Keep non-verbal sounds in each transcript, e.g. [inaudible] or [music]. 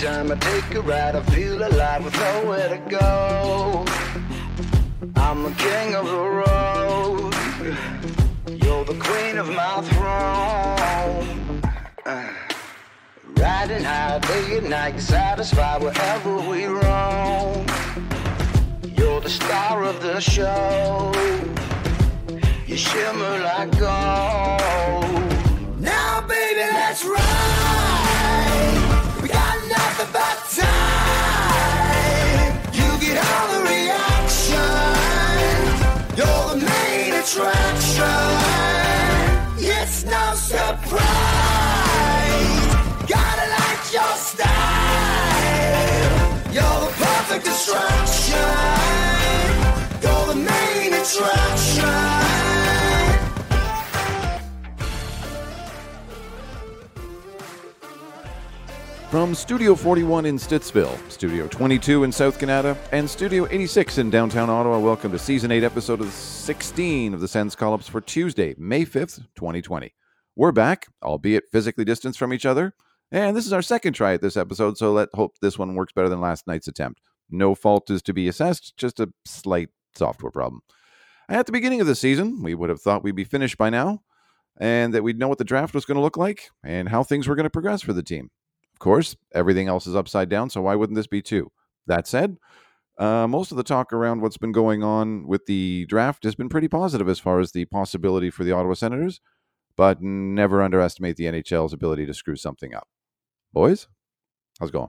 time I take a ride, I feel alive with nowhere to go. I'm the king of the road. You're the queen of my throne. Uh, riding high day and night, satisfied wherever we roam. You're the star of the show. You shimmer like gold. Now, baby, let's ride. Distraction. You're the main attraction. From Studio 41 in Stittsville, Studio 22 in South Canada, and Studio 86 in downtown Ottawa, welcome to Season 8, Episode 16 of the Sens Call-Ups for Tuesday, May 5th, 2020. We're back, albeit physically distanced from each other, and this is our second try at this episode, so let's hope this one works better than last night's attempt. No fault is to be assessed, just a slight software problem. At the beginning of the season, we would have thought we'd be finished by now, and that we'd know what the draft was going to look like and how things were going to progress for the team. Of course, everything else is upside down, so why wouldn't this be too? That said, uh, most of the talk around what's been going on with the draft has been pretty positive as far as the possibility for the Ottawa Senators, but never underestimate the NHL's ability to screw something up. Boys, how's it going?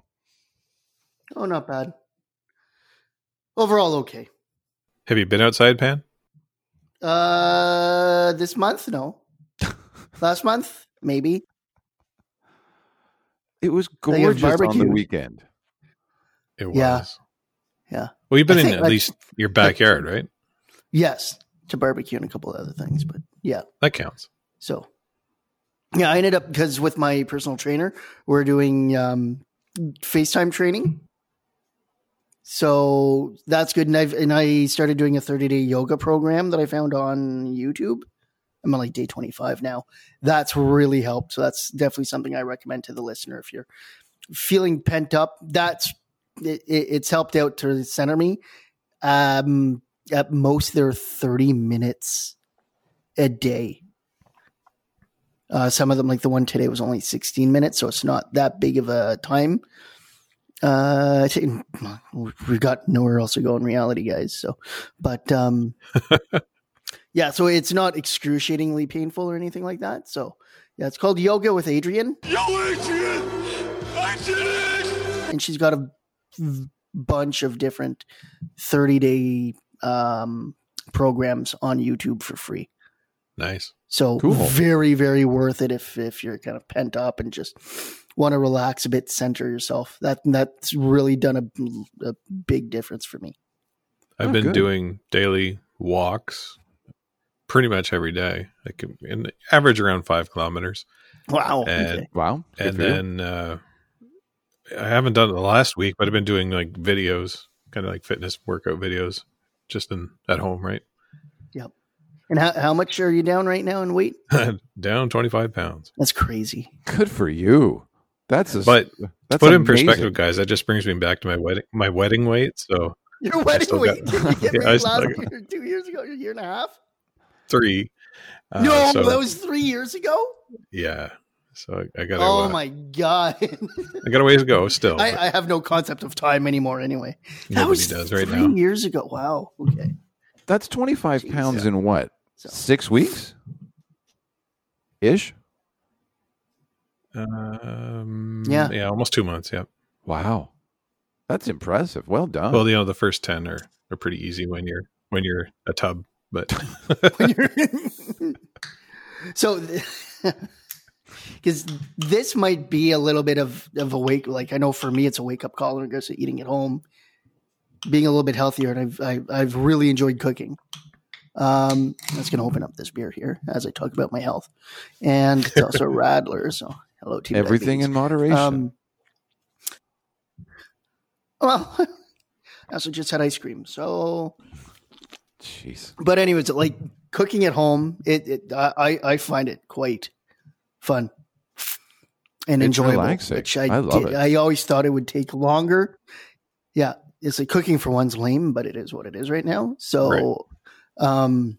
Oh, not bad. Overall, okay. Have you been outside, Pan? Uh, this month, no. [laughs] Last month, maybe. It was gorgeous on the weekend. It was. Yeah. Yeah. Well, you've been I in think, at like- least your backyard, right? Yes, to barbecue and a couple of other things, but yeah. That counts. So, yeah, I ended up because with my personal trainer, we're doing um, FaceTime training. So that's good, and I've and I started doing a thirty day yoga program that I found on YouTube. I'm on like day twenty five now. That's really helped. So that's definitely something I recommend to the listener if you're feeling pent up. That's it, it, it's helped out to center me. Um, at most, they're thirty minutes a day. Uh, some of them, like the one today, was only 16 minutes, so it's not that big of a time. Uh, we've got nowhere else to go in reality, guys. So, but um, [laughs] yeah, so it's not excruciatingly painful or anything like that. So, yeah, it's called Yoga with Adriene, Yo, Adrian! I did it! and she's got a bunch of different 30 day um, programs on YouTube for free. Nice. So Cool. very, very worth it if if you're kind of pent up and just want to relax a bit, center yourself. That that's really done a, a big difference for me. I've Oh, been good. doing daily walks pretty much every day. I can in average around five kilometers. Wow. And- okay. Wow. good and then uh, I haven't done it the last week, but I've been doing like videos, kind of like fitness workout videos, just in at home, right? Yep. And how how much are you down right now in weight? [laughs] Down twenty five pounds. That's crazy. good for you. That's a, But that's Put in perspective, guys. That just brings me back to my wedding my wedding weight. So Your wedding weight. got- Did you [laughs] get Yeah, I married still last got- year, two years ago, a year and a half? Three. Uh, no, so, that was three years ago. yeah. So I, I got. Oh uh, my god! I got a ways to go still. I, I have no concept of time anymore. Anyway, that was does right three now. years ago. Wow. Okay. That's 25 Jeez. pounds in what? So- Six weeks? Ish? Um, Yeah. yeah, almost two months. Yeah. Wow. That's impressive. Well done. Well, you know, the first ten are are pretty easy when you're when you're a tub, but [laughs] so [laughs] because this might be a little bit of of a wake like i know for me it's a wake up call in regards to eating at home being a little bit healthier and i've I, i've really enjoyed cooking. Um that's gonna open up this beer here as i talk about my health. And it's also [laughs] radler so hello to Everything in moderation. um well i also just had ice cream so Jeez. but anyways, like cooking at home, it, it I I find it quite fun. and It's enjoyable. relaxing. Which I, I love did- it. I always thought it would take longer. Yeah, it's like cooking for one's lame, but it is what it is right now. So, um,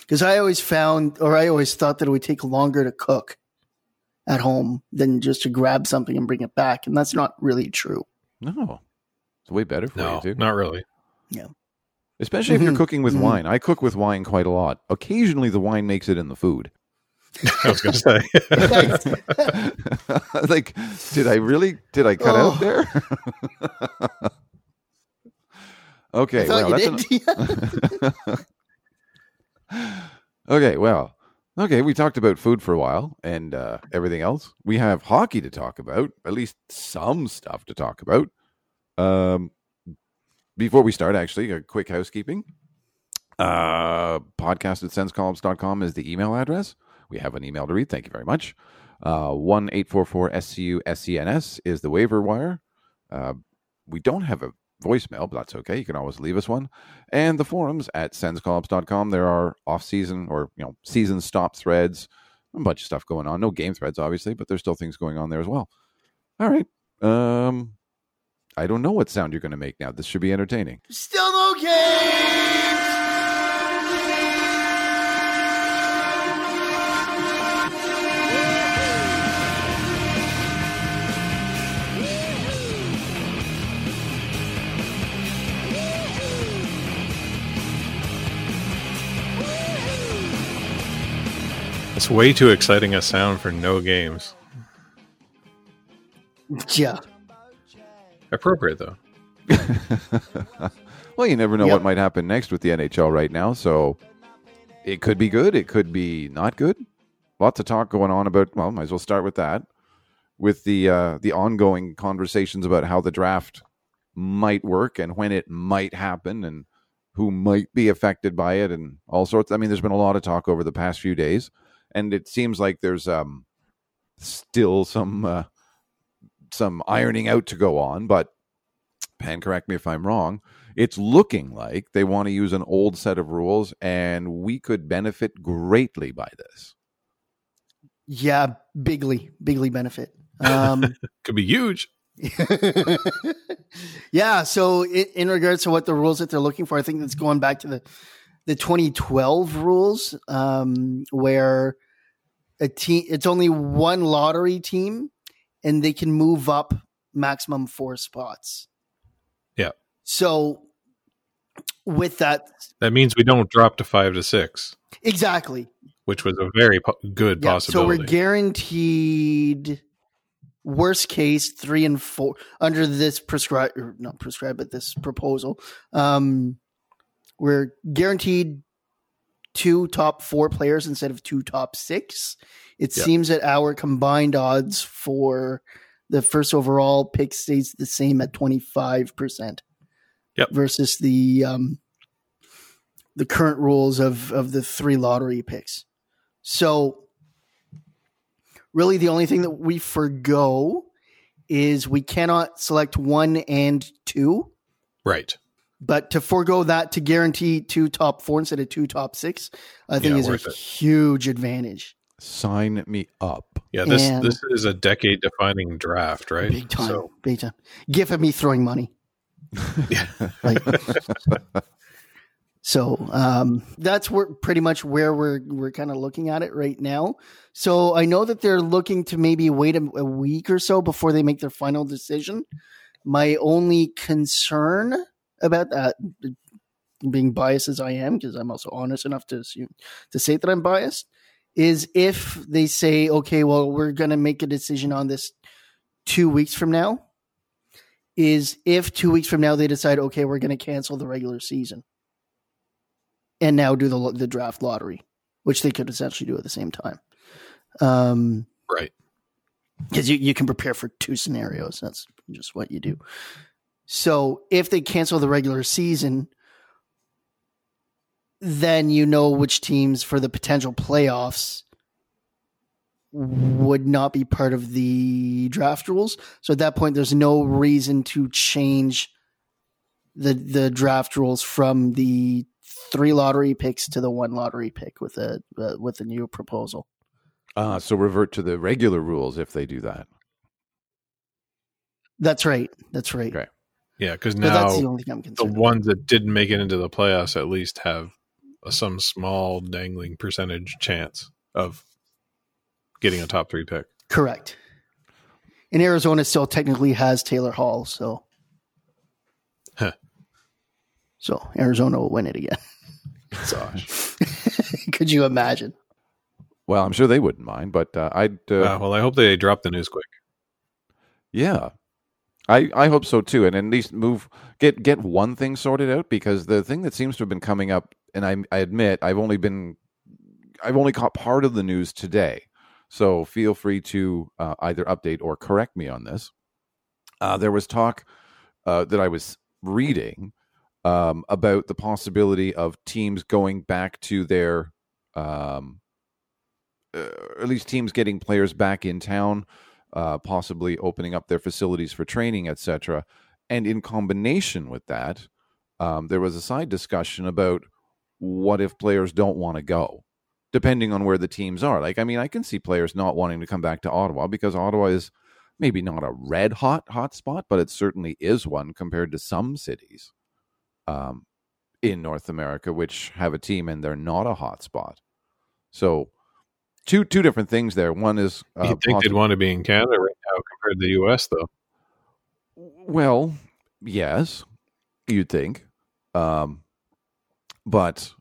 because I always found, or I always thought that it would take longer to cook at home than just to grab something and bring it back, and that's not really true. No, it's way better for No, you too. not really. Especially if you're Mhm. cooking with Mhm. wine. I cook with wine quite a lot. Occasionally, the wine makes it in the food. [laughs] I was going to say. [laughs] like, did I really? Did I cut Oh. out there? [laughs] okay, well, that's an- okay. Well, okay. We talked about food for a while and uh, everything else. We have hockey to talk about. At least some stuff to talk about. Um, before we start, actually, a quick housekeeping. Uh, podcast at sensecolumns.com is the email address. We have an email to read. Thank you very much. Uh, 1 844 SCU SCNS is the waiver wire. Uh, we don't have a voicemail, but that's okay. You can always leave us one. And the forums at senscolumns.com. There are off season or, you know, season stop threads, a bunch of stuff going on. No game threads, obviously, but there's still things going on there as well. All right. Um, I don't know what sound you're going to make now. This should be entertaining. Still no games. It's way too exciting a sound for no games. Yeah. Appropriate though. [laughs] well, you never know Yep. what might happen next with the NHL right now. So it could be good. It could be not good. Lots of talk going on about. Well, might as well start with that. With the uh, the ongoing conversations about how the draft might work and when it might happen and who might be affected by it and all sorts. I mean, there's been a lot of talk over the past few days, and it seems like there's um still some uh, some ironing out to go on. But Pan, correct me if I'm wrong. It's looking like they want to use an old set of rules, and we could benefit greatly by this. Yeah, bigly, bigly benefit. Um, [laughs] Could be huge. [laughs] yeah. So in, in regards to what the rules that they're looking for, I think that's going back to the the 2012 rules, um, where a team it's only one lottery team, and they can move up maximum four spots. Yeah. So with that, That means we don't drop to five to six, exactly. which was a very po- good Yeah, so we're guaranteed worst case three and four under this prescribe or not prescribed but this proposal um we're guaranteed two top four players instead of two top six it Yeah. seems that our combined odds for the first overall pick stays the same at 25% Yep. versus the um the current rules of of the three lottery picks so really the only thing that we forgo is we cannot select one and two. right. But to forego that to guarantee two top four instead of two top six, I think Yeah, is a it. huge advantage. Sign me up. Yeah, this And- this is a decade defining draft, right? Big time. So Big time. Gift of me throwing money. yeah. [laughs] Like, so um, that's where pretty much where we're we're kind of looking at it right now. So I know that they're looking to maybe wait a, a week or so before they make their final decision. My only concern about that, being biased as I am, because I'm also honest enough to assume, to say that I'm biased, is if they say, okay, well, we're going to make a decision on this two weeks from now. Is if two weeks from now they decide, okay, we're going to cancel the regular season and now do the the draft lottery, which they could essentially do at the same time. Um, Right. because you, you can prepare for two scenarios. That's just what you do. So if they cancel the regular season, then you know which teams for the potential playoffs would not be part of the draft rules. So at that point, there's no reason to change the the draft rules from the three lottery picks to the one lottery pick with a uh, with a new proposal. Uh, so revert to the regular rules if they do that. That's right. That's right. Okay. Yeah, because But that's the now only thing I'm the concerned. about. ones that didn't make it into the playoffs at least have a, some small dangling percentage chance of getting a top three pick. Correct. And Arizona still technically has Taylor Hall, so Huh. so Arizona will win it again. [laughs] Gosh. [laughs] Could you imagine? Well, I'm sure they wouldn't mind, but uh, I'd. Uh, Uh, well, I hope they drop the news quick. Yeah. I, I hope so too, and at least move get get one thing sorted out because the thing that seems to have been coming up, and I I admit I've only been I've only caught part of the news today, so feel free to uh, either update or correct me on this. Uh, there was talk uh, that I was reading um, about the possibility of teams going back to their um, uh, at least teams getting players back in town uh, possibly opening up their facilities for training, etc. And in combination with that, um, there was a side discussion about what if players don't want to go, depending on where the teams are. Like, I mean, I can see players not wanting to come back to Ottawa because Ottawa is maybe not a red hot hot spot, but it certainly is one compared to some cities um, in North America which have a team and they're not a hot spot. So. Two two different things there. One is uh, you think possi- they'd want to be in Canada right now compared to the U.S. though? Well, yes, you'd think. Um, but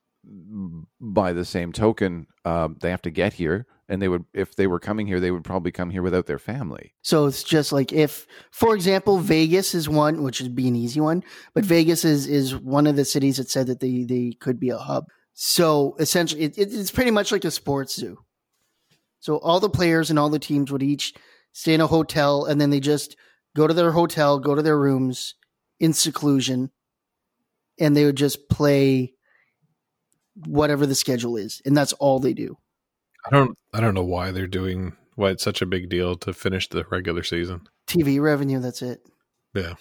by the same token, um, they have to get here, and they would, if they were coming here, they would probably come here without their family. So it's just like if, for example, Vegas is one, which would be an easy one, but Vegas is is one of the cities that said that they they could be a hub. So essentially, it, it, it's pretty much like a sports zoo. So all the players and all the teams would each stay in a hotel, and then they just go to their hotel, go to their rooms in seclusion, and they would just play whatever the schedule is, and that's all they do. I don't. I don't know why they're doing why it's such a big deal to finish the regular season. TV revenue, that's it. Yeah.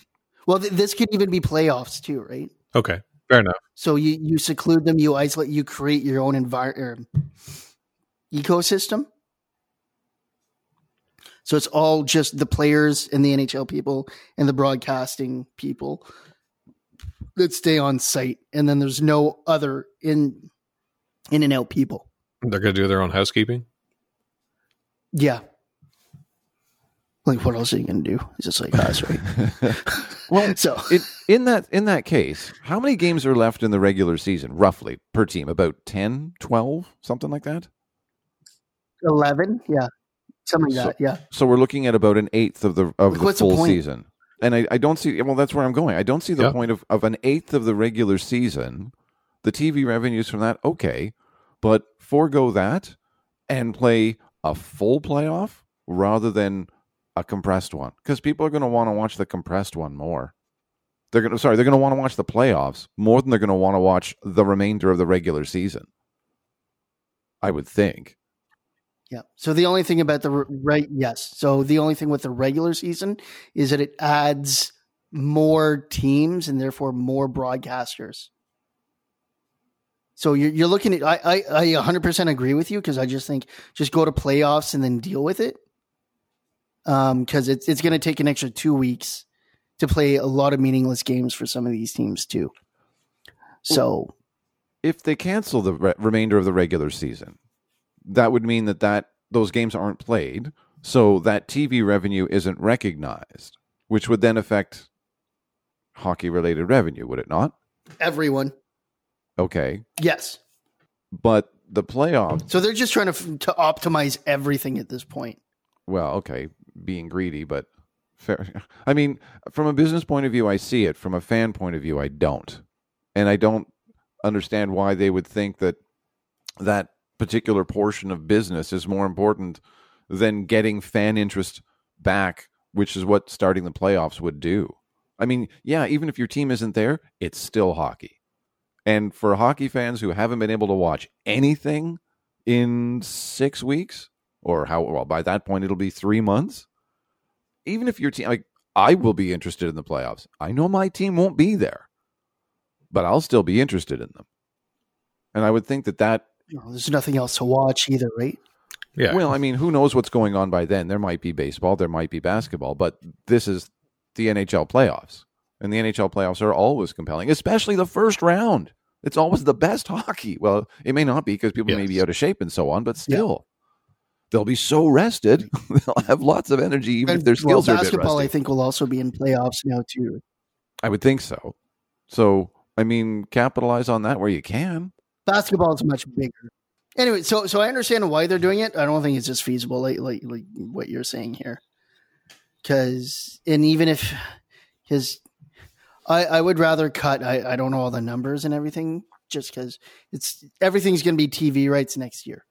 Well, th- this could even be playoffs too, right? Okay. Fair enough. So you you seclude them, you isolate, you create your own environment er, ecosystem. So it's all just the players and the NHL people and the broadcasting people that stay on site, and then there's no other in in and out people. They're going to do their own housekeeping. Yeah. Like what else are you gonna do? It's just like us, right? [laughs] Well, so in, in that in that case, how many games are left in the regular season, roughly per team? About 10, 12, something like that. eleven, yeah, something like So- that, yeah. So we're looking at about an eighth of the of Like, the what's the full season. And I, I don't see well that's where I'm going. I don't see the Yeah. point of, of an eighth of the regular season, the TV revenues from that, okay. But forego that and play a full playoff rather than a compressed one. Because people are gonna want to watch the compressed one more. They're gonna sorry, they're gonna want to watch the playoffs more than they're gonna want to watch the remainder of the regular season. I would think. Yeah. So the only thing about the right, yes. So the only thing with the regular season is that it adds more teams and therefore more broadcasters. So you're, you're looking at, I, I, I 100% agree with you because I just think just go to playoffs and then deal with it. Um, because it's, it's going to take an extra two weeks to play a lot of meaningless games for some of these teams too. So if they cancel the re- remainder of the regular season, that would mean that, that those games aren't played, so that TV revenue isn't recognized, which would then affect hockey related revenue, would it not? everyone, Okay. yes. But the playoffs, So they're just trying to, to optimize everything at this point. well, okay, being greedy, but fair. [laughs] I mean, from a business point of view, I see it. From a fan point of view, I don't. And I don't understand why they would think that that particular portion of business is more important than getting fan interest back, which is what starting the playoffs would do. I mean, yeah, even if your team isn't there, it's still hockey. And for hockey fans who haven't been able to watch anything in six weeks, or how, well, by that point, it'll be three months. Even if your team, like, I will be interested in the playoffs. I know my team won't be there, but I'll still be interested in them. And I would think that that You know, there's nothing else to watch either, right? Yeah. Well, I mean, who knows what's going on by then? There might be baseball, there might be basketball, but this is the NHL playoffs. And the NHL playoffs are always compelling, especially the first round. It's always the best [laughs] hockey. Well, it may not be because people may be out of shape and so on, but still, they'll be so rested. [laughs] they'll have lots of energy, even if And, their well, skills are a bit basketball, rusty. I think, will also be in playoffs now too. I would think so. So, I mean, capitalize on that where you can. Basketball is much bigger. Anyway, so so I understand why they're doing it. I don't think it's just feasible, like like like what you're saying here. Because and even if his, I I would rather cut. I I don't know all the numbers and everything, just because it's everything's going to be TV rights next year.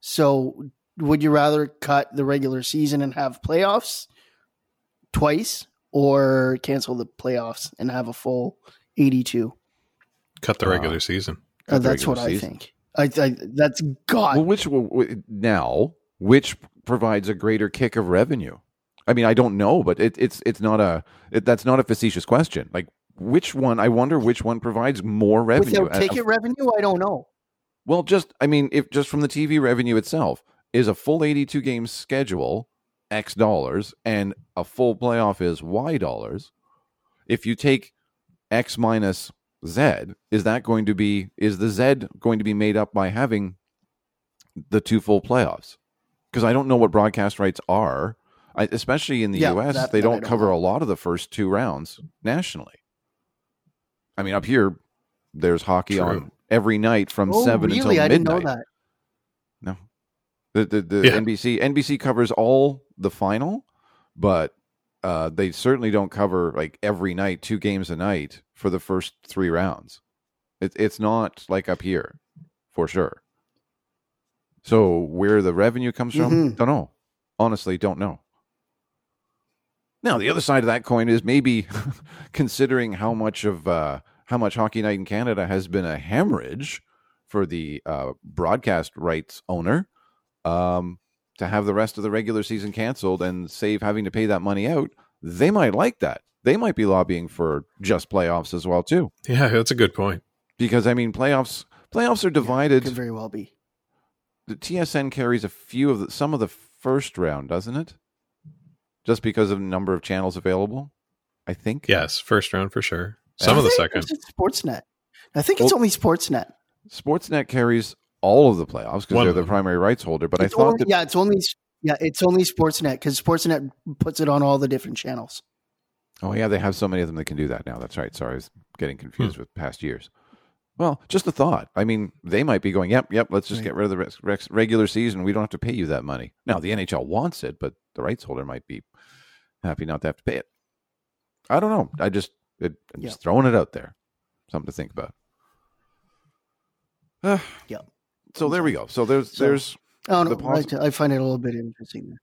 So would you rather cut the regular season and have playoffs twice, or cancel the playoffs and have a full eighty-two? Cut the Uh, regular season. Uh, that's regular what I think. I, I that's God. Well, which w- w- now which provides a greater kick of revenue? I mean, I don't know, but it, it's it's not a it, that's not a facetious question. Like which one? I wonder which one provides more revenue. Without Uh, ticket revenue, I don't know. well, just I mean, if just from the TV revenue itself is a full eighty-two game schedule X dollars and a full playoff is Y dollars. If you take X minus Z, is that going to be is the Z going to be made up by having the two full playoffs? Because I don't know what broadcast rights are, I, especially in the Yeah, U.S. that- they that don't don't cover know. a lot of the first two rounds nationally. I mean, up here, there's hockey True. on every night from Oh, seven really? until I didn't know midnight. that. No, the the, the Yeah. NBC NBC covers all the final, but uh, they certainly don't cover like every night two games a night for the first three rounds. It, it's not like up here, for sure. So where the revenue comes from, Mhm. don't know. Honestly, don't know. Now the other side of that coin is maybe [laughs] considering how much of uh, how much Hockey Night in Canada has been a hemorrhage for the uh, broadcast rights owner um, to have the rest of the regular season canceled and save having to pay that money out. They might like that. They might be lobbying for just playoffs as well too, Yeah, that's a good point. because I mean playoffs playoffs are divided. Could very well be. the TSN carries a few of the, some of the first round, doesn't it? Just because of the number of channels available, I think. Yes, first round for sure. Some I of the second. it's Sportsnet. I think it's Well- only Sportsnet. Sportsnet carries all of the playoffs because they're the primary rights holder. But It's I thought only- that yeah, it's only yeah, it's only Sportsnet because Sportsnet puts it on all the different channels. Oh yeah, they have so many of them that can do that now. That's right. Sorry, I was getting confused with past years. Well, just a thought. I mean, they might be going, "Yep, yep, let's just Right. get rid of the regular season. We don't have to pay you that money." Now, the NHL wants it, but the rights holder might be happy not to have to pay it. I don't know. I just it, I'm just throwing it out there. Something to think about. [sighs] Uh, Yeah. So there we go. So there's So- there's I don't The poss- I, I find it a little bit interesting.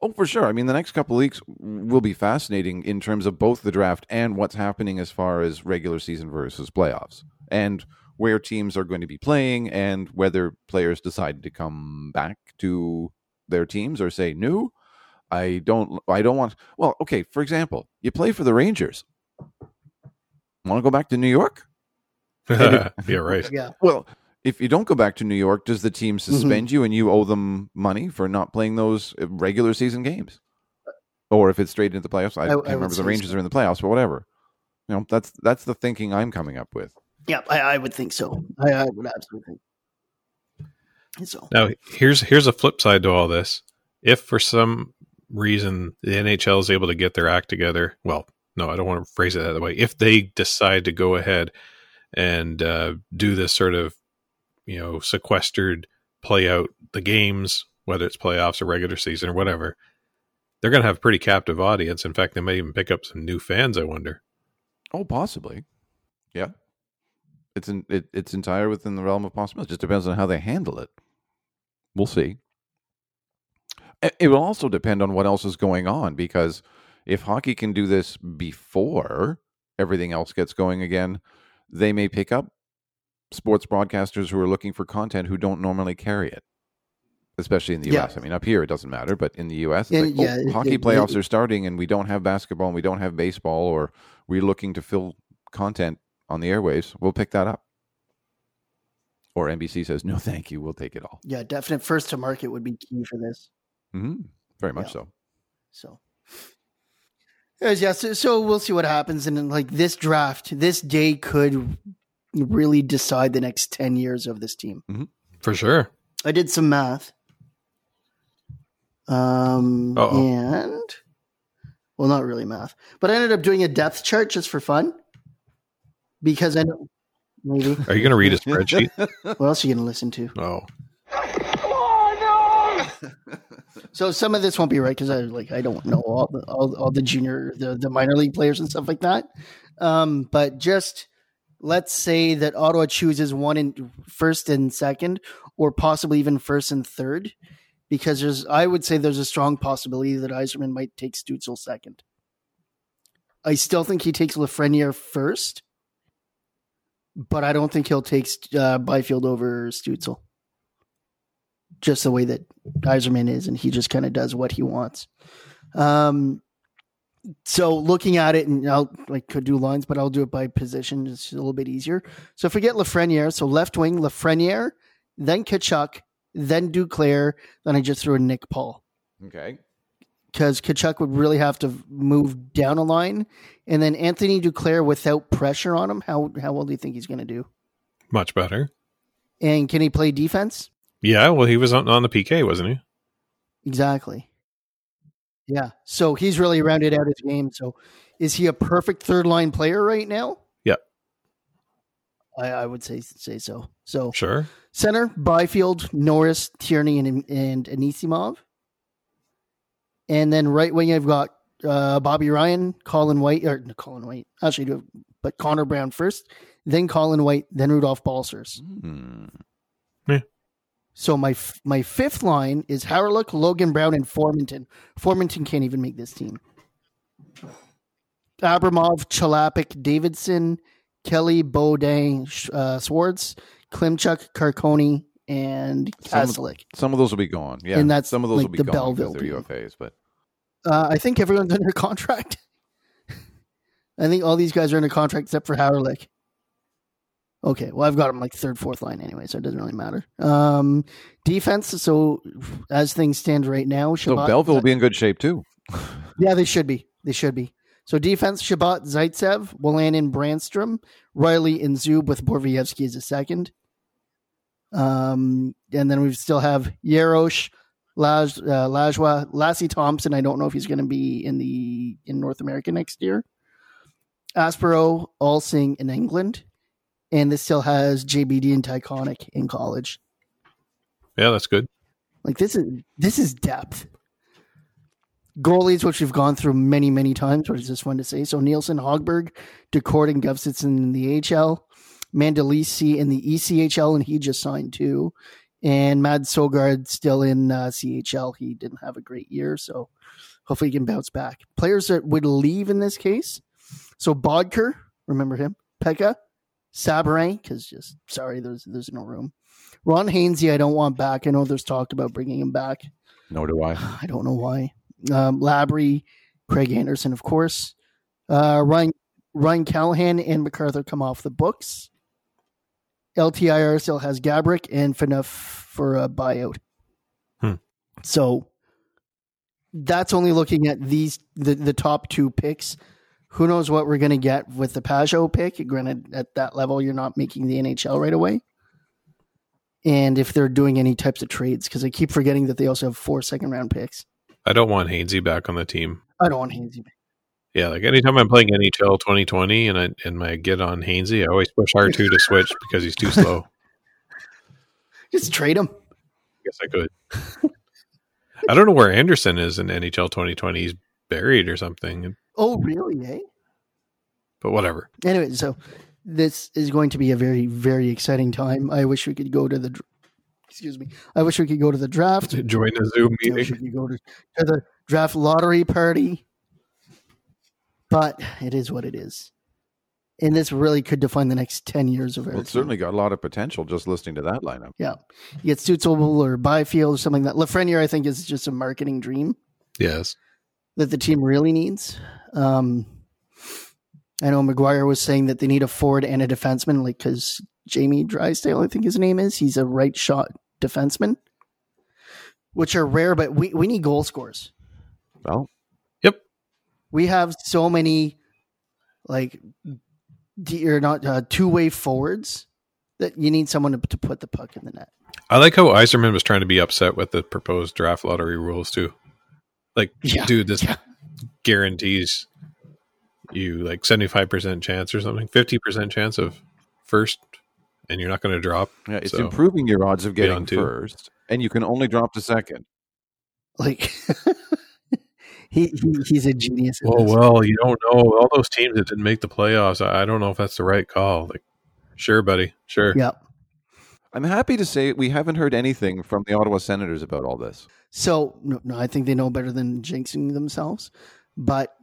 Oh, for sure. I mean, the next couple of weeks will be fascinating in terms of both the draft and what's happening as far as regular season versus playoffs, and where teams are going to be playing, and whether players decide to come back to their teams or say no. I don't. I don't want. Well, okay. For example, you play for the Rangers. Want to go back to New York? [laughs] yeah, right. Yeah, Well, if you don't go back to New York, does the team suspend you and you owe them money for not playing those uh, regular season games? Or if it's straight into the playoffs, I, I- I can't would remember the Rangers so. are in the playoffs, but whatever. You know, that's that's the thinking I'm coming up with. yeah, I, I would think so. I, I would absolutely. think So Now here's here's a flip side to all this. If for some reason the NHL is able to get their act together, well, no, I don't want to phrase it that way. If they decide to go ahead and uh, do this sort of, you know, sequestered play out the games, whether it's playoffs or regular season or whatever, they're going to have a pretty captive audience. In fact, they may even pick up some new fans. I wonder. Oh, possibly. Yeah. It's in, it, it's entire within the realm of possibility. It just depends on how they handle it. We'll see. It it will also depend on what else is going on because if hockey can do this before everything else gets going again, they may pick up sports broadcasters who are looking for content who don't normally carry it. Especially in the Yeah. US. I mean, up here it doesn't matter, but in the US, Yeah, like, oh, yeah, it- hockey it- playoffs it- are starting and we don't have basketball and we don't have baseball or we're looking to fill content on the airwaves, we'll pick that up. Or NBC says, no, thank you. We'll take it all. Yeah, definite first to market would be key for this. hmm Very much so. So, Yes, yeah, so, so we'll see what happens. And then, like this draft, this day could really decide the next 10 years of this team. For sure. I did some math. Um, Uh-oh. and well, not really math, but I ended up doing a depth chart just for fun because I know maybe Are you going to read a spreadsheet? what else are you going to listen to? oh, So some of this won't be right because I like I don't know all the all, all the junior the, the minor league players and stuff like that. Um, but just let's say that Ottawa chooses one in first and second, or possibly even first and third, because there's I would say there's a strong possibility that Yzerman might take Stützle second. I still think he takes Lafreniere first, but I don't think he'll take uh, Byfield over Stützle. Just the way that Yzerman is, and he just kind of does what he wants. Um, so looking at it, and I'll like could do lines, but I'll do it by position. It's a little bit easier. So if we get Lafreniere, so left wing Lafreniere, then Tkachuk, then Duclair, then I just threw in Nick Paul Okay. because Tkachuk would really have to move down a line, and then Anthony Duclair without pressure on him. How how well do you think he's going to do? much better. And can he play defense? Yeah, well, he was on, on the PK, wasn't he? Exactly. Yeah. So he's really rounded out his game. So is he a perfect third line player right now? Yeah. I, I would say say so. So Sure. center, Byfield, Norris, Tierney, and and Anisimov. And then right wing I've got uh, Bobby Ryan, Colin White, or no, Colin White. Actually, do but Connor Brown first, then Colin White, then Rudolfs Balcers. Hmm. So my f- my fifth line is Harlock, Logan Brown, and Formenton. Formenton can't even make this team. Abramov, Chlapik, Davidson, Kelly, Bodang, uh, Szwarz, Klimchuk, Carconi, and Some. Some of those will be gone. Yeah. And that's some of those like will be the gone Belleville they're. UFAs. But Uh, I think everyone's [laughs] under contract. I think all these guys are under contract except for Harlick. Okay, well I've got him like third, fourth line anyway, so it doesn't really matter. Um, defense. So as things stand right now, so Belleville will be in good shape too. [laughs] Yeah, they should be. They should be. So defense: Chabot, Zaitsev, Wolanin, Brandstrom, Reilly, and Zub with Borvievsky as a second. Um, and then we still have Yarosh, Laj, uh, Lajoie, Lassi Thomson. I don't know if he's going to be in the in North America next year. Aspero, Alsing in England, and this still has JBD and Tychonick in college. Yeah, that's good. Like this is this is depth. Goalies, which we've gone through many, many times, which is just fun to say. So Nielsen, Hogberg, Daccord, and Gustavsson in the AHL, Mandolese in the ECHL, and he just signed too. And Mads Søgaard still in uh, CHL. He didn't have a great year, so hopefully he can bounce back. Players that would leave in this case. So Boedker, remember him? Pekka, Sabarin, because just sorry, there's there's no room. Ron Hainsey, I don't want back. I know there's talk about bringing him back. Nor do I. [sighs] I don't know why. Um, Labry, Craig Anderson, of course. Uh, Ryan Ryan Callahan and MacArthur come off the books. LTIR still has Gaborik and Phaneuf for a buyout. Hmm. So that's only looking at these the, the top two picks. Who knows what we're going to get with the Pageau pick? Granted, at that level, you're not making the NHL right away. And if they're doing any types of trades, because I keep forgetting that they also have four second round picks. I don't want Hainsey back on the team. I don't want Hainsey. Yeah, like anytime I'm playing NHL 2020 and I and I get on Hainsey, I always push R2 to switch because he's too slow. [laughs] Just trade him. guess I could. [laughs] I don't know where Anderson is in NHL 2020. He's buried or something, Oh, really? Eh? but whatever. Anyway, so this is going to be a very, very exciting time. I wish we could go to the. Excuse me. I wish we could go to the draft. [laughs] Join the Zoom I wish we could go to, to the draft lottery party. But it is what it is. And this really could define the next 10 years of our Well, it's certainly got a lot of potential just listening to that lineup. Yeah. You get Stützle or Byfield or something like that. Lafreniere, I think, is just a marketing dream. Yes. That the team really needs. Um, I know McGuire was saying that they need a forward and a defenseman, like because Jamie Drysdale, I think his name is. He's a right shot defenseman, which are rare, but we, we need goal scores. Well, Yep. We have so many like d- or not uh, two way forwards that you need someone to, to put the puck in the net. I like how Yzerman was trying to be upset with the proposed draft lottery rules too. Like, Yeah. dude, this Yeah. guarantees you like seventy five percent chance or something, fifty percent chance of first, and you're not going to drop. yeah, it's So, improving your odds of getting on two. first, and you can only drop to second. Like [laughs] he, he he's a genius. Oh this. well, you don't know all those teams that didn't make the playoffs. I I don't know if that's the right call. Like, sure, buddy, sure. Yeah. I'm happy to say we haven't heard anything from the Ottawa Senators about all this. So no, no, I think they know better than jinxing themselves. But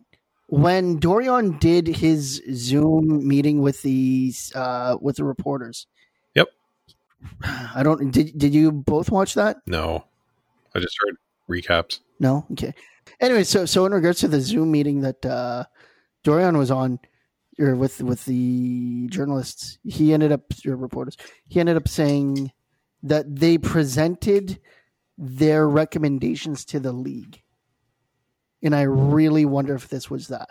when Dorion did his Zoom meeting with the uh, with the reporters, Yep. I don't. Did did you both watch that? No, I just heard recaps. No. Okay. Anyway, so so in regards to the Zoom meeting that uh, Dorion was on, or with with the journalists, he ended up or reporters, he ended up saying that they presented their recommendations to the league, and I really wonder if this was that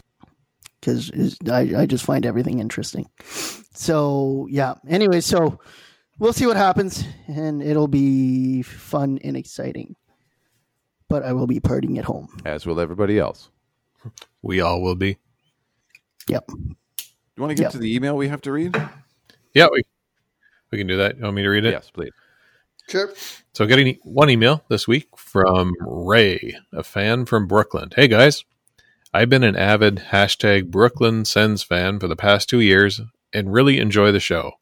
because I I just find everything interesting. So yeah. Anyway, so we'll see what happens, and it'll be fun and exciting but I will be partying at home. as will everybody else. [laughs] We all will be. Yep. Do you want to get Yeah. to the email we have to read? Yeah, we we can do that. You want me to read it? Yes, please. Sure. So, getting one email this week from Ray, a fan from Brooklyn. Hey guys, I've been an avid hashtag Brooklyn Sens fan for the past two years and really enjoy the show.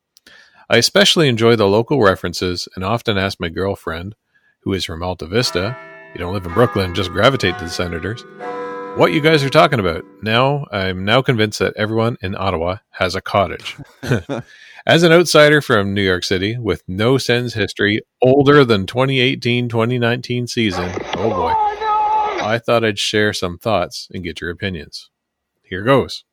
I especially enjoy the local references and often ask my girlfriend, who is from Alta Vista, you don't live in Brooklyn, just gravitate to the Senators, what you guys are talking about. Now, I'm now convinced that everyone in Ottawa has a cottage. [laughs] [laughs] As an outsider from New York City with no Sens history, older than 2018 2019 season, oh boy, I thought I'd share some thoughts and get your opinions. Here goes.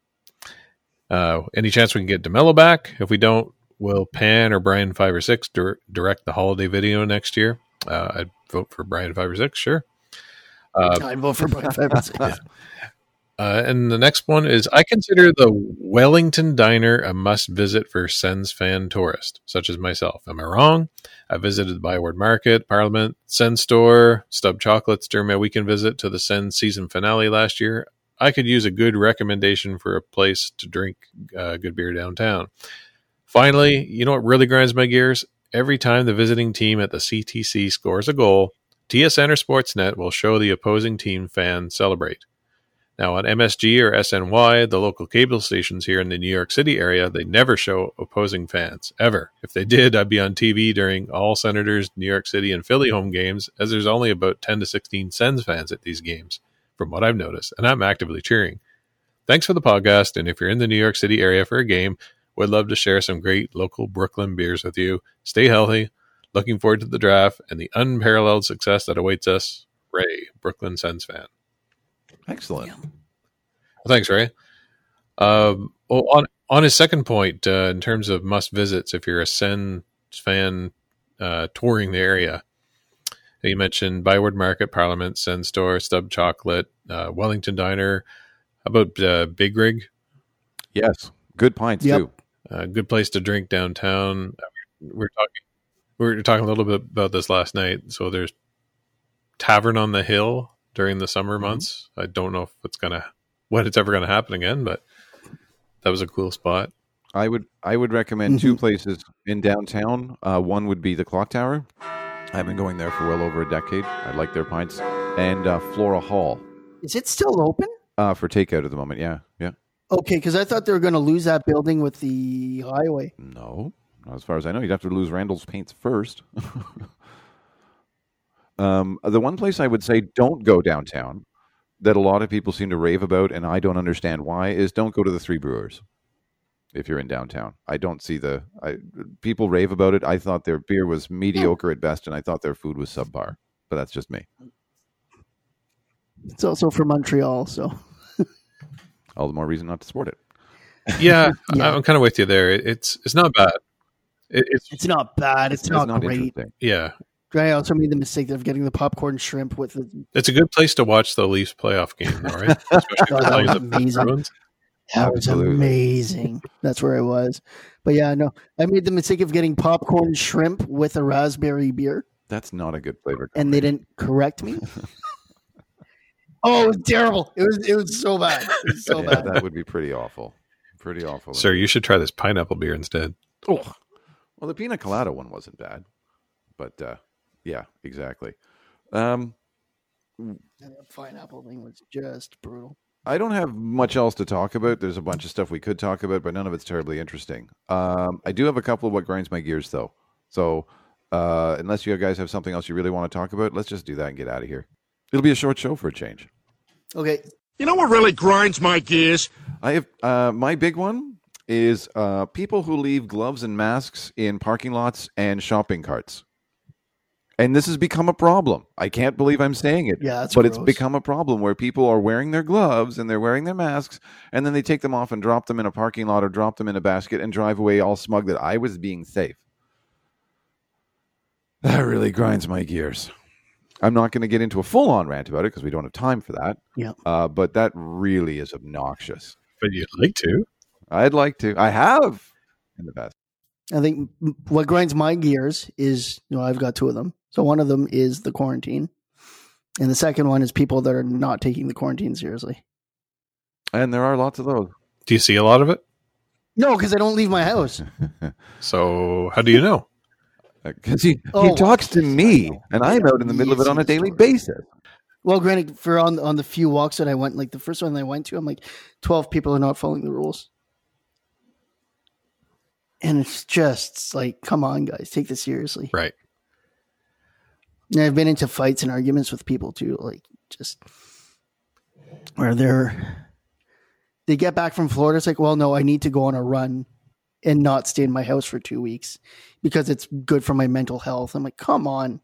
Uh, any chance we can get DeMello back? If we don't, will Pan or Brian Five or Six dir- direct the holiday video next year? Uh, I'd vote for Brian Five or Six, sure. Uh, I'd vote for Brian Favre. [laughs] uh, and the next one is I consider the Wellington Diner a must visit for Sens fan tourist, such as myself. Am I wrong? I visited the Byward Market, Parliament, Sens store, Stubbe Chocolates during my weekend visit to the Sens season finale last year. I could use a good recommendation for a place to drink uh, good beer downtown. Finally, you know what really grinds my gears? Every time the visiting team at the CTC scores a goal, TSN or Sportsnet will show the opposing team fan celebrate. Now, on MSG or SNY, the local cable stations here in the New York City area, they never show opposing fans, ever. If they did, I'd be on TV during all Senators, New York City, and Philly home games, as there's only about 10 to 16 Sens fans at these games, from what I've noticed, and I'm actively cheering. Thanks for the podcast, and if you're in the New York City area for a game, would love to share some great local Brooklyn beers with you. Stay healthy. Looking forward to the draft and the unparalleled success that awaits us. Ray, Brooklyn Sens fan. Excellent. Well, thanks, Ray. Um, well, on on his second point, uh, in terms of must visits, if you're a Sen fan uh, touring the area, you mentioned Byward Market, Parliament, Sen Store, Stubbe Chocolate, uh, Wellington Diner. How about uh, Big Rig? Yes. Good pints, Yep. too. A good place to drink downtown. Uh, We are talking. We were talking a little bit about this last night. So there's Tavern on the Hill during the summer months. I don't know if it's gonna when it's ever gonna happen again, but that was a cool spot. I would I would recommend two places in downtown. Uh, one would be the Clock Tower. I've been going there for well over a decade. I like their pints. And uh, Flora Hall Is it still open? uh, for takeout at the moment. Yeah, yeah. Okay, because I thought they were going to lose that building with the highway. No, not as far as I know. You'd have to lose Randall's paints first. [laughs] um, the one place I would say don't go downtown that a lot of people seem to rave about, and I don't understand why, is don't go to the Three Brewers. If you're in downtown, I don't see the I, people rave about it. I thought their beer was mediocre at best, and I thought their food was subpar. But that's just me. It's also from Montreal, so All the more reason not to support it. [laughs] Yeah, Yeah. I'm kind of with you there. It's it's not bad. It, it's It's not bad. It's, not, great. yeah, I also made the mistake of getting the popcorn shrimp with the. it's a good place to watch the Leafs playoff game, though, right? Oh, [laughs] that was amazing. That was Absolutely. amazing. That's where I was. But yeah, no, I made the mistake of getting popcorn shrimp with a raspberry beer, That's not a good flavor. and they didn't correct me. [laughs] oh, it was terrible. It was it was so bad. It was so Yeah, bad. that would be pretty awful. Pretty awful. Sir, you should try this pineapple beer instead. Oh. Well, the pina colada one wasn't bad, but uh, yeah, exactly. Um, And that pineapple thing was just brutal. I don't have much else to talk about. There's a bunch of stuff we could talk about, but none of it's terribly interesting. Um, I do have a couple of what grinds my gears, though. So, uh, unless you guys have something else you really want to talk about, let's just do that and get out of here. It'll be a short show for a change. Okay, You know what really grinds my gears? I have uh, my big one is uh, people who leave gloves and masks in parking lots and shopping carts. And this has become a problem. I can't believe I'm saying it. Yeah, that's but it's become a problem where people are wearing their gloves and they're wearing their masks, and then they take them off and drop them in a parking lot or drop them in a basket and drive away all smug that I was being safe. That really grinds my gears. I'm not going to get into a full on rant about it because we don't have time for that. Yeah. Uh, but that really is obnoxious. But you'd like to. I'd like to. I have in the past. I think what grinds my gears is you know I've got two of them. So one of them is the quarantine, and the second one is people that are not taking the quarantine seriously. And there are lots of those. Do you see a lot of it? No, because I don't leave my house. [laughs] So how do you know? [laughs] Because he, Oh, he talks to me, and I'm out in the middle of it on a daily sorry. basis. Well, granted, for on on the few walks that I went, like the first one I went to, I'm like, twelve people are not following the rules, and it's just like, come on, guys, take this seriously. Right. And I've been into fights and arguments with people too, like just where they're they get back from Florida. It's like, well, no, I need to go on a run and not stay in my house for two weeks because it's good for my mental health. I'm like, come on,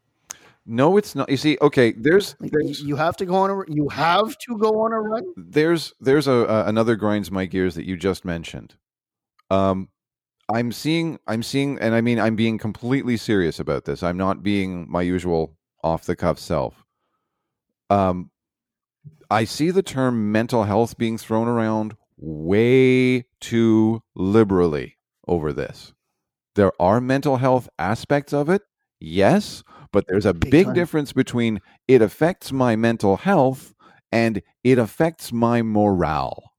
No, it's not. You see, okay, there's like, there's you have to go on a you have to go on a run. there's there's a, a another grinds my gears that you just mentioned. Um, I'm seeing I'm seeing, and I mean I'm being completely serious about this. I'm not being my usual off the cuff self. Um, I see the term mental health being thrown around way too liberally over this. There are mental health aspects of it, yes, but there's a Big big difference between it affects my mental health and it affects my morale.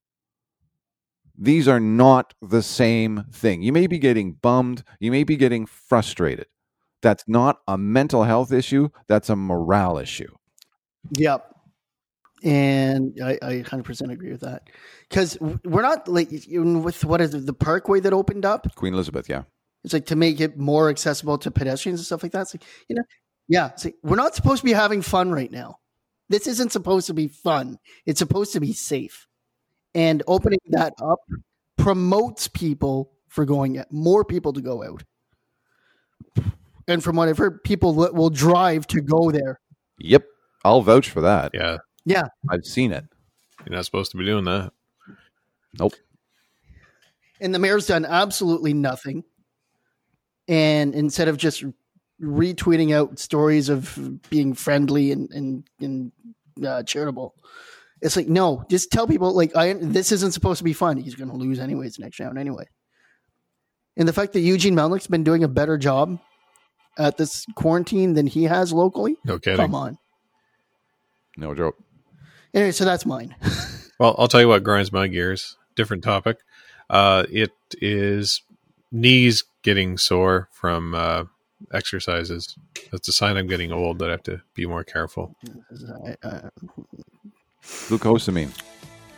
These are not the same thing. You may be getting bummed, you may be getting frustrated. That's not a mental health issue, that's a morale issue. Yep. And I, I 100% agree with that. Because we're not like, even with what is it, the parkway that opened up? Queen Elizabeth, yeah. It's like to make it more accessible to pedestrians and stuff like that. It's like, you know, yeah, like, we're not supposed to be having fun right now. This isn't supposed to be fun. It's supposed to be safe. And opening that up promotes people for going out, more people to go out. And from what I've heard, people will will drive to go there. Yep. I'll vouch for that. Yeah. Yeah. I've seen it. You're not supposed to be doing that. Nope. and the mayor's done absolutely nothing. And instead of just retweeting out stories of being friendly and and, and uh, charitable, it's like no, just tell people like I this isn't supposed to be fun. He's going to lose anyways next round anyway. And the fact that Eugene Melnyk's been doing a better job at this quarantine than he has locally, No kidding. come on. No joke. Anyway, so that's mine. [laughs] Well, I'll tell you what grinds my gears. Different topic. Uh, it is knees getting sore from uh, exercises. That's a sign I'm getting old that I have to be more careful. I, I, Glucosamine.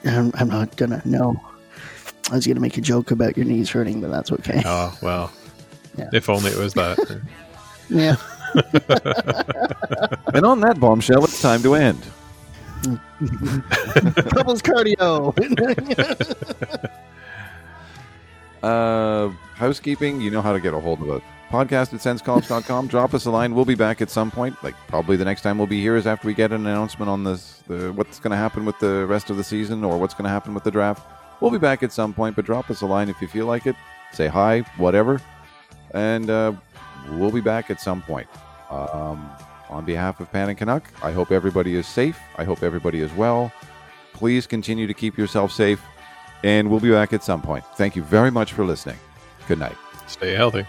I'm, I'm not gonna no. I was gonna make a joke about your knees hurting, but that's okay. Oh, well. Yeah. If only it was that. [laughs] Yeah. [laughs] And on that bombshell, it's time to end. [laughs] Couples cardio. [laughs] Uh, housekeeping, you know how to get a hold of us. Podcast at sensecollege.com. Drop us a line. We'll be back at some point. Like probably the next time we'll be here is after we get an announcement on this, the, what's going to happen with the rest of the season or what's going to happen with the draft. We'll be back at some point, but drop us a line if you feel like it. Say hi, whatever. and uh, we'll be back at some point. Um, on behalf of Pan and Canuck, I hope everybody is safe. I hope everybody is well. Please continue to keep yourself safe, and we'll be back at some point. Thank you very much for listening. Good night. Stay healthy.